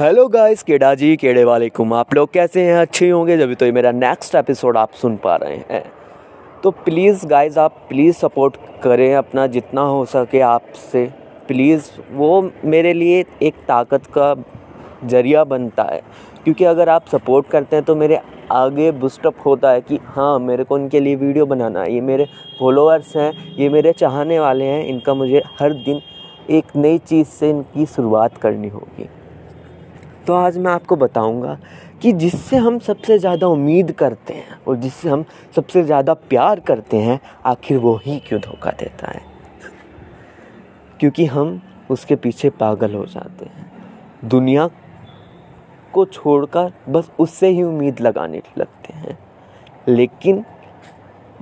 Hello guys, केडा जी, केड़े वालेकुम। आप लोग कैसे हैं? अच्छे होंगे जब तो ये मेरा नेक्स्ट एपिसोड आप सुन पा रहे हैं। तो प्लीज़ गाइस आप प्लीज़ सपोर्ट करें अपना जितना हो सके आपसे। प्लीज़ वो मेरे लिए एक ताकत का ज़रिया बनता है। क्योंकि अगर आप सपोर्ट करते हैं तो मेरे आगे बुस्टअप होता है कि हाँ मेरे को इनके लिए वीडियो बनाना है। ये मेरे फॉलोअर्स हैं, ये मेरे चाहने वाले हैं। इनका मुझे हर दिन एक नई चीज़ से इनकी शुरुआत करनी होगी। तो आज मैं आपको बताऊँगा कि जिससे हम सबसे ज़्यादा उम्मीद करते हैं और जिससे हम सबसे ज़्यादा प्यार करते हैं, आखिर वो ही क्यों धोखा देता है? क्योंकि हम उसके पीछे पागल हो जाते हैं। दुनिया को छोड़कर बस उससे ही उम्मीद लगाने लगते हैं। लेकिन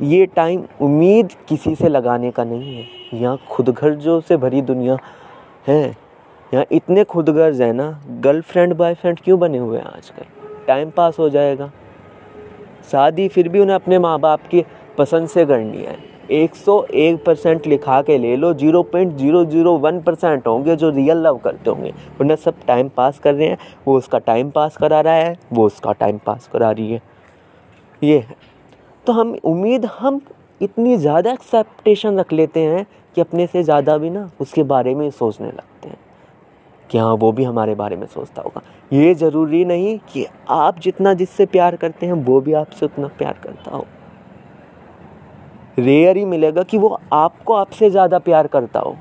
ये टाइम उम्मीद किसी से लगाने का नहीं है। यहाँ खुद घर जो से भरी दुनिया है। यहाँ इतने खुद गर्ज है ना गर्लफ्रेंड बॉयफ्रेंड क्यों बने हुए हैं आजकल? टाइम पास हो जाएगा। शादी फिर भी उन्हें अपने माँ बाप की पसंद से करनी है। एक सौ एक परसेंट लिखा के ले लो zero point zero zero one percent होंगे जो रियल लव करते होंगे। उन्हें सब टाइम पास कर रहे हैं, वो उसका टाइम पास करा रहा है, वो उसका टाइम पास करा रही है। ये है। तो हम उम्मीद, हम इतनी ज़्यादा एक्सेप्टेशन रख लेते हैं कि अपने से ज़्यादा भी ना उसके बारे में सोचने लगते कि हाँ वो भी हमारे बारे में सोचता होगा। ये ज़रूरी नहीं कि आप जितना जिससे प्यार करते हैं, वो भी आपसे उतना प्यार करता हो। रेयर ही मिलेगा कि वो आपको आपसे ज़्यादा प्यार करता हो।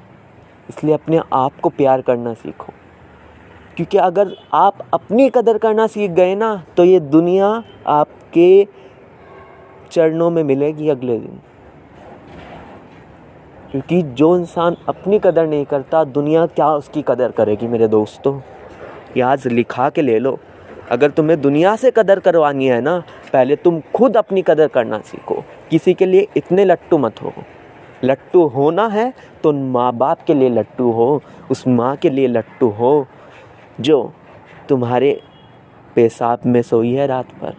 इसलिए अपने आप को प्यार करना सीखो। क्योंकि अगर आप अपनी कदर करना सीख गए ना तो ये दुनिया आपके चरणों में मिलेगी अगले दिन। क्योंकि जो इंसान अपनी कदर नहीं करता, दुनिया क्या उसकी कदर करेगी मेरे दोस्तों? याद लिखा के ले लो। अगर तुम्हें दुनिया से कदर करवानी है ना, पहले तुम खुद अपनी कदर करना सीखो। किसी के लिए इतने लट्टू मत हो। लट्टू होना है तो उन माँ बाप के लिए लट्टू हो, उस माँ के लिए लट्टू हो, जो तुम्हारे पेशाब में सोई है रात पर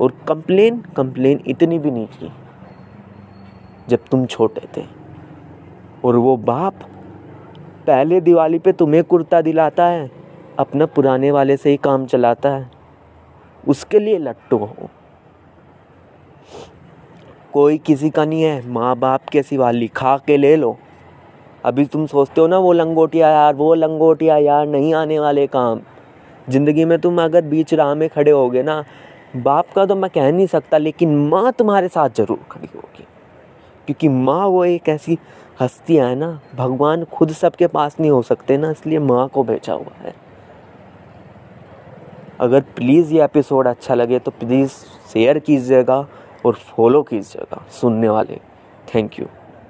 और कंप्लेन कंप्लेन इतनी भी नहीं की, जब तुम छोटे थे। और वो बाप पहले दिवाली पे तुम्हें कुर्ता दिलाता है, अपना पुराने वाले से ही काम चलाता है। उसके लिए लट्टू हो। कोई किसी का नहीं है माँ बाप के सिवा लिखा के ले लो। अभी तुम सोचते हो ना, वो लंगोटिया यार, वो लंगोटिया यार नहीं आने वाले काम। ज़िंदगी में तुम अगर बीच राह में खड़े होगे ना, बाप का तो मैं कह नहीं सकता, लेकिन माँ तुम्हारे साथ ज़रूर खड़ी होगी। क्योंकि माँ वो एक ऐसी हस्ती है ना, भगवान खुद सबके पास नहीं हो सकते ना, इसलिए माँ को भेजा हुआ है। अगर प्लीज़ ये एपिसोड अच्छा लगे तो प्लीज़ शेयर कीजिएगा और फॉलो कीजिएगा, सुनने वाले। Thank you